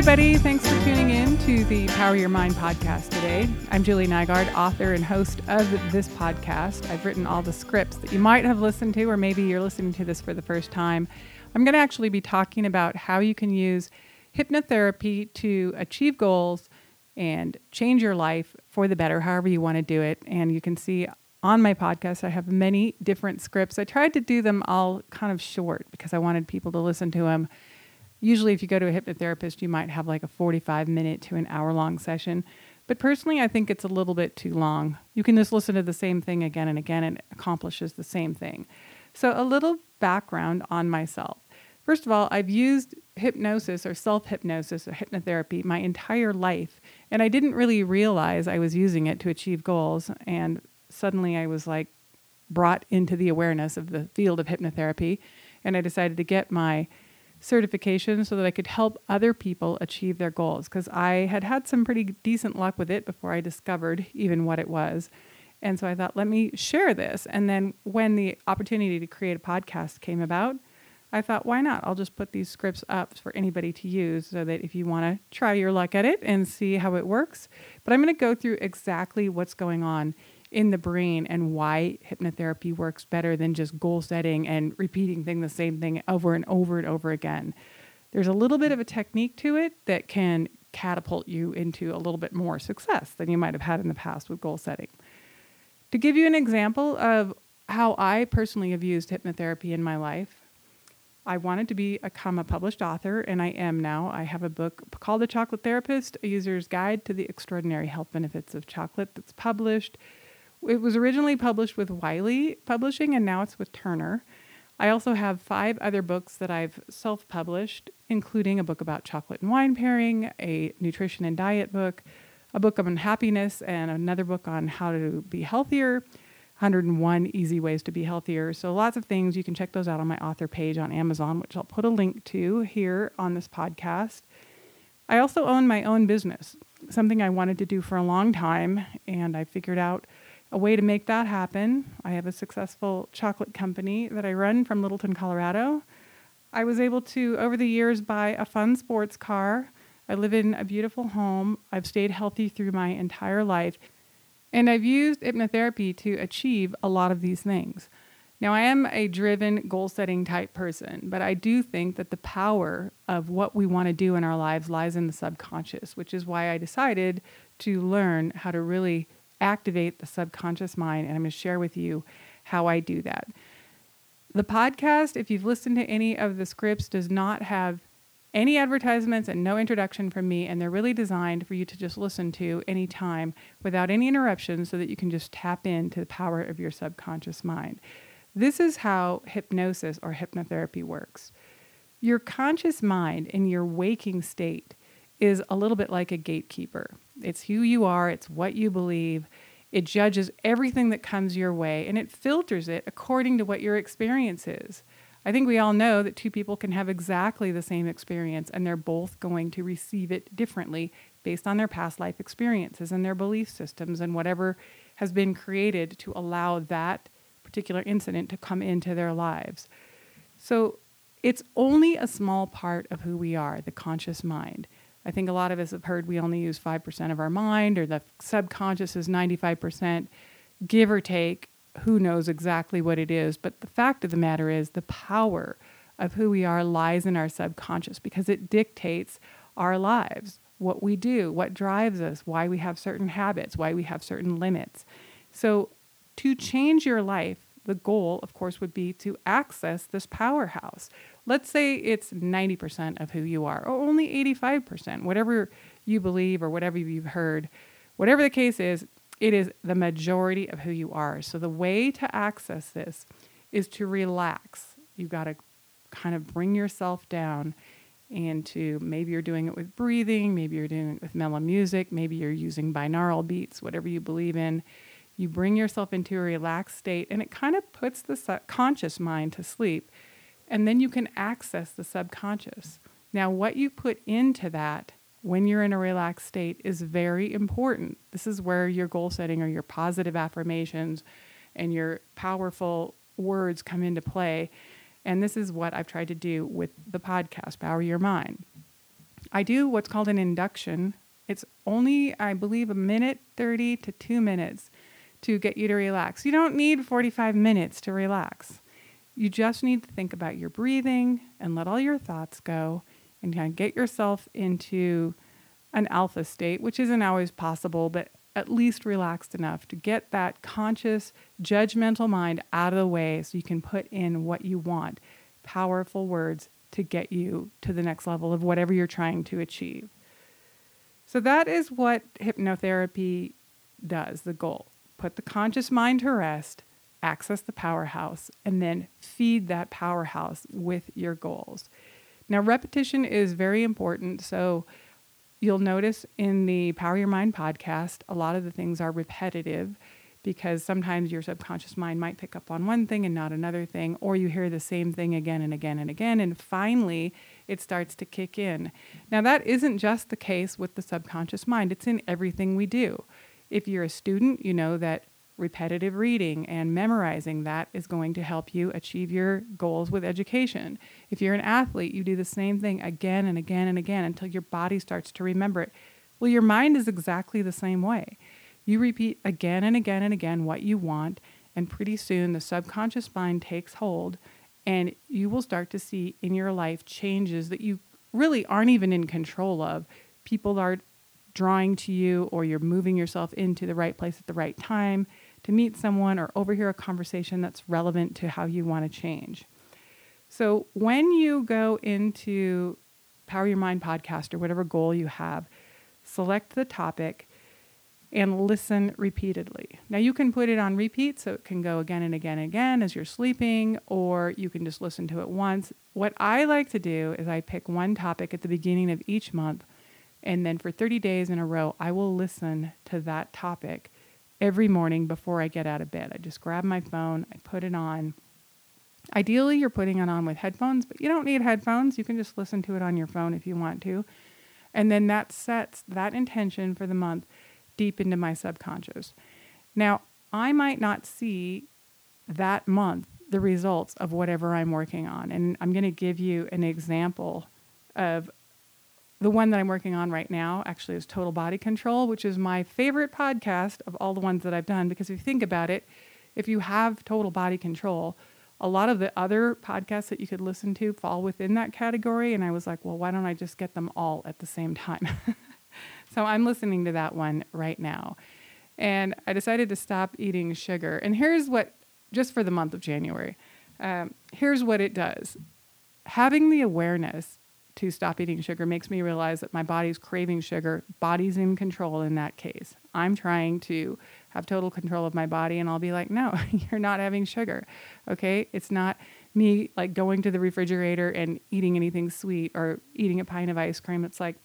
everybody. Thanks for tuning in to the Power Your Mind podcast today. I'm Julie Nygard, author and host of this podcast. I've written all the scripts that you might have listened to, or maybe you're listening to this for the first time. I'm going to actually be talking about how you can use hypnotherapy to achieve goals and change your life for the better, however you want to do it. And you can see on my podcast, I have many different scripts. I tried to do them all kind of short because I wanted people to listen to them Usually, if you go to a hypnotherapist, you might have like a 45 minute to an hour long session. But personally, I think it's a little bit too long. You can just listen to the same thing again and again, and it accomplishes the same thing. So, a little background on myself. First of all, I've used hypnosis or self hypnosis or hypnotherapy my entire life, and I didn't really realize I was using it to achieve goals. And suddenly I was like brought into the awareness of the field of hypnotherapy, and I decided to get my certification so that I could help other people achieve their goals because I had had some pretty decent luck with it before I discovered even what it was. And so I thought, let me share this. And then when the opportunity to create a podcast came about, I thought, why not? I'll just put these scripts up for anybody to use so that if you want to try your luck at it and see how it works. But I'm going to go through exactly what's going on in the brain and why hypnotherapy works better than just goal setting and repeating thing the same thing over and over and over again. There's a little bit of a technique to it that can catapult you into a little bit more success than you might have had in the past with goal setting. To give you an example of how I personally have used hypnotherapy in my life, I wanted to become a published author, and I am now. I have a book called The Chocolate Therapist A User's Guide to the Extraordinary Health Benefits of Chocolate that's published it was originally published with Wiley Publishing and now it's with Turner. I also have five other books that I've self published, including a book about chocolate and wine pairing, a nutrition and diet book, a book on happiness, and another book on how to be healthier 101 Easy Ways to Be Healthier. So, lots of things. You can check those out on my author page on Amazon, which I'll put a link to here on this podcast. I also own my own business, something I wanted to do for a long time, and I figured out a way to make that happen. I have a successful chocolate company that I run from Littleton, Colorado. I was able to, over the years, buy a fun sports car. I live in a beautiful home. I've stayed healthy through my entire life. And I've used hypnotherapy to achieve a lot of these things. Now, I am a driven, goal setting type person, but I do think that the power of what we want to do in our lives lies in the subconscious, which is why I decided to learn how to really activate the subconscious mind. And I'm going to share with you how I do that. The podcast, if you've listened to any of the scripts, does not have any advertisements and no introduction from me. And they're really designed for you to just listen to anytime without any interruptions so that you can just tap into the power of your subconscious mind. This is how hypnosis or hypnotherapy works. Your conscious mind in your waking state is a little bit like a gatekeeper. It's who you are, it's what you believe. It judges everything that comes your way and it filters it according to what your experience is. I think we all know that two people can have exactly the same experience and they're both going to receive it differently based on their past life experiences and their belief systems and whatever has been created to allow that particular incident to come into their lives. So it's only a small part of who we are, the conscious mind. I think a lot of us have heard we only use 5% of our mind or the subconscious is 95%, give or take. Who knows exactly what it is? But the fact of the matter is, the power of who we are lies in our subconscious because it dictates our lives, what we do, what drives us, why we have certain habits, why we have certain limits. So, to change your life, the goal, of course, would be to access this powerhouse. Let's say it's 90% of who you are, or only 85%, whatever you believe or whatever you've heard. Whatever the case is, it is the majority of who you are. So the way to access this is to relax. You've got to kind of bring yourself down and to maybe you're doing it with breathing, maybe you're doing it with mellow music, maybe you're using binaural beats, whatever you believe in. You bring yourself into a relaxed state and it kind of puts the conscious mind to sleep and then you can access the subconscious. Now, what you put into that when you're in a relaxed state is very important. This is where your goal setting or your positive affirmations and your powerful words come into play. And this is what I've tried to do with the podcast, Power Your Mind. I do what's called an induction. It's only, I believe, a minute 30 to two minutes to get you to relax. You don't need 45 minutes to relax. You just need to think about your breathing and let all your thoughts go and kind of get yourself into an alpha state, which isn't always possible, but at least relaxed enough to get that conscious, judgmental mind out of the way so you can put in what you want powerful words to get you to the next level of whatever you're trying to achieve. So, that is what hypnotherapy does the goal. Put the conscious mind to rest, access the powerhouse, and then feed that powerhouse with your goals. Now, repetition is very important. So, you'll notice in the Power Your Mind podcast, a lot of the things are repetitive because sometimes your subconscious mind might pick up on one thing and not another thing, or you hear the same thing again and again and again, and finally it starts to kick in. Now, that isn't just the case with the subconscious mind, it's in everything we do. If you're a student, you know that repetitive reading and memorizing that is going to help you achieve your goals with education. If you're an athlete, you do the same thing again and again and again until your body starts to remember it. Well, your mind is exactly the same way. You repeat again and again and again what you want, and pretty soon the subconscious mind takes hold, and you will start to see in your life changes that you really aren't even in control of. People are drawing to you, or you're moving yourself into the right place at the right time to meet someone or overhear a conversation that's relevant to how you want to change. So, when you go into Power Your Mind podcast or whatever goal you have, select the topic and listen repeatedly. Now, you can put it on repeat so it can go again and again and again as you're sleeping, or you can just listen to it once. What I like to do is I pick one topic at the beginning of each month, and then for 30 days in a row, I will listen to that topic every morning before I get out of bed. I just grab my phone, I put it on. Ideally, you're putting it on with headphones, but you don't need headphones. You can just listen to it on your phone if you want to. And then that sets that intention for the month deep into my subconscious. Now, I might not see that month the results of whatever I'm working on. And I'm going to give you an example of the one that I'm working on right now actually is Total Body Control, which is my favorite podcast of all the ones that I've done. Because if you think about it, if you have total body control, a lot of the other podcasts that you could listen to fall within that category. And I was like, well, why don't I just get them all at the same time? so I'm listening to that one right now. And I decided to stop eating sugar. And here's what, just for the month of January, um, here's what it does having the awareness to stop eating sugar makes me realize that my body's craving sugar. Body's in control in that case. I'm trying to have total control of my body, and I'll be like, no, you're not having sugar. Okay. It's not me like going to the refrigerator and eating anything sweet or eating a pint of ice cream. It's like,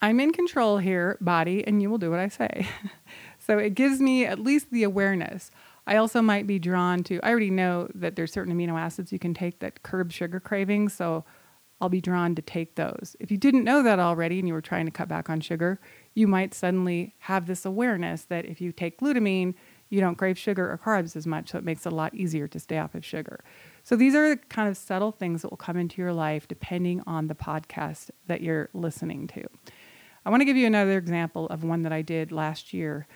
I'm in control here, body, and you will do what I say. so it gives me at least the awareness. I also might be drawn to, I already know that there's certain amino acids you can take that curb sugar cravings. So I'll be drawn to take those. If you didn't know that already and you were trying to cut back on sugar, you might suddenly have this awareness that if you take glutamine, you don't crave sugar or carbs as much, so it makes it a lot easier to stay off of sugar. So these are the kind of subtle things that will come into your life depending on the podcast that you're listening to. I want to give you another example of one that I did last year.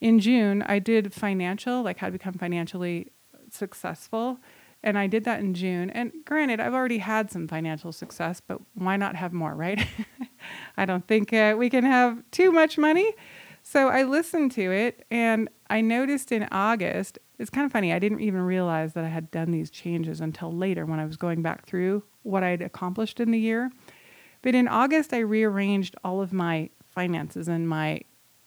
In June, I did financial, like how to become financially successful. And I did that in June. And granted, I've already had some financial success, but why not have more, right? I don't think uh, we can have too much money. So I listened to it and I noticed in August, it's kind of funny, I didn't even realize that I had done these changes until later when I was going back through what I'd accomplished in the year. But in August, I rearranged all of my finances and my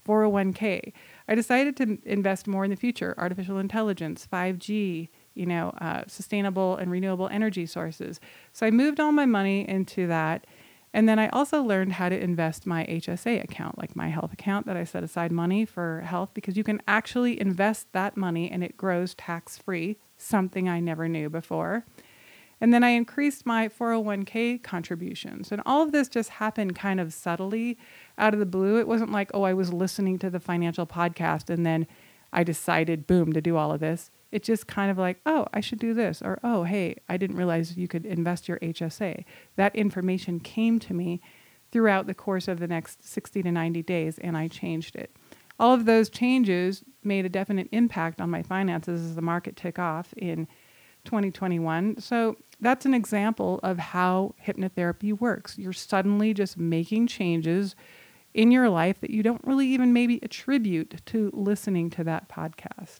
401k. I decided to invest more in the future artificial intelligence, 5G, you know, uh, sustainable and renewable energy sources. So I moved all my money into that. And then I also learned how to invest my HSA account, like my health account that I set aside money for health, because you can actually invest that money and it grows tax free, something I never knew before. And then I increased my 401k contributions. And all of this just happened kind of subtly out of the blue. It wasn't like, oh, I was listening to the financial podcast and then I decided, boom, to do all of this. It's just kind of like, oh, I should do this, or oh, hey, I didn't realize you could invest your HSA. That information came to me throughout the course of the next 60 to 90 days, and I changed it. All of those changes made a definite impact on my finances as the market took off in 2021. So that's an example of how hypnotherapy works. You're suddenly just making changes in your life that you don't really even maybe attribute to listening to that podcast.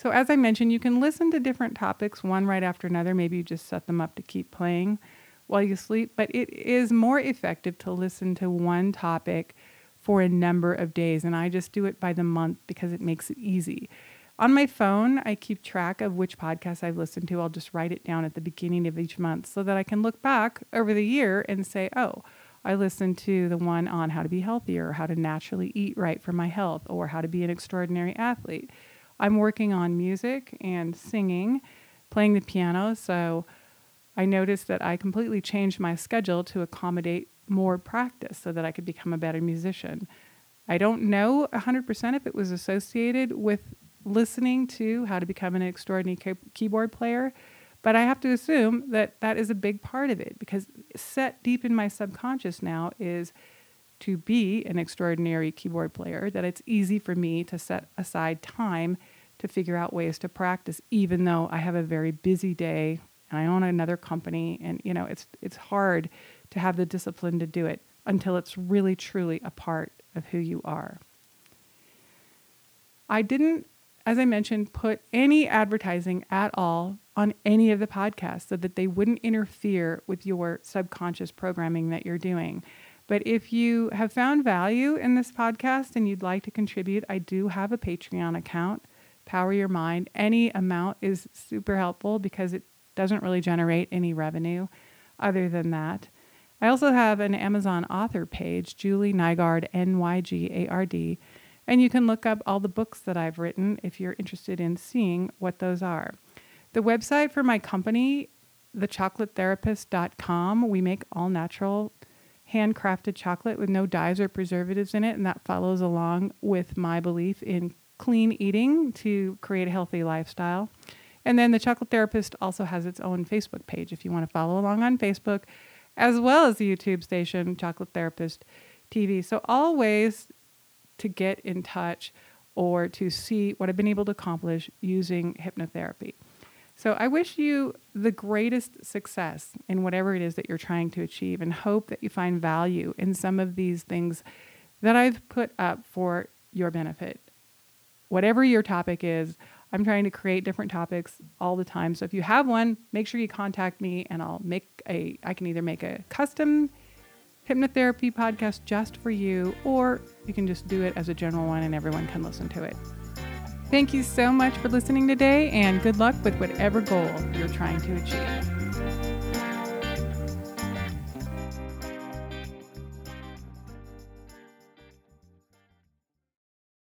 So, as I mentioned, you can listen to different topics one right after another. Maybe you just set them up to keep playing while you sleep, but it is more effective to listen to one topic for a number of days. And I just do it by the month because it makes it easy. On my phone, I keep track of which podcasts I've listened to. I'll just write it down at the beginning of each month so that I can look back over the year and say, oh, I listened to the one on how to be healthier, how to naturally eat right for my health, or how to be an extraordinary athlete. I'm working on music and singing, playing the piano. So I noticed that I completely changed my schedule to accommodate more practice so that I could become a better musician. I don't know 100% if it was associated with listening to how to become an extraordinary keyboard player, but I have to assume that that is a big part of it because set deep in my subconscious now is to be an extraordinary keyboard player, that it's easy for me to set aside time to figure out ways to practice, even though I have a very busy day and I own another company and you know it's it's hard to have the discipline to do it until it's really truly a part of who you are. I didn't, as I mentioned, put any advertising at all on any of the podcasts so that they wouldn't interfere with your subconscious programming that you're doing. But if you have found value in this podcast and you'd like to contribute, I do have a Patreon account, Power Your Mind. Any amount is super helpful because it doesn't really generate any revenue other than that. I also have an Amazon author page, Julie Nygard, N Y G A R D, and you can look up all the books that I've written if you're interested in seeing what those are. The website for my company, thechocolatetherapist.com, we make all natural handcrafted chocolate with no dyes or preservatives in it, and that follows along with my belief in clean eating to create a healthy lifestyle. And then the Chocolate Therapist also has its own Facebook page if you want to follow along on Facebook as well as the YouTube station, Chocolate Therapist TV. So, all ways to get in touch or to see what I've been able to accomplish using hypnotherapy. So, I wish you the greatest success in whatever it is that you're trying to achieve and hope that you find value in some of these things that I've put up for your benefit. Whatever your topic is, I'm trying to create different topics all the time. So if you have one, make sure you contact me and I'll make a, I can either make a custom hypnotherapy podcast just for you, or you can just do it as a general one and everyone can listen to it. Thank you so much for listening today and good luck with whatever goal you're trying to achieve.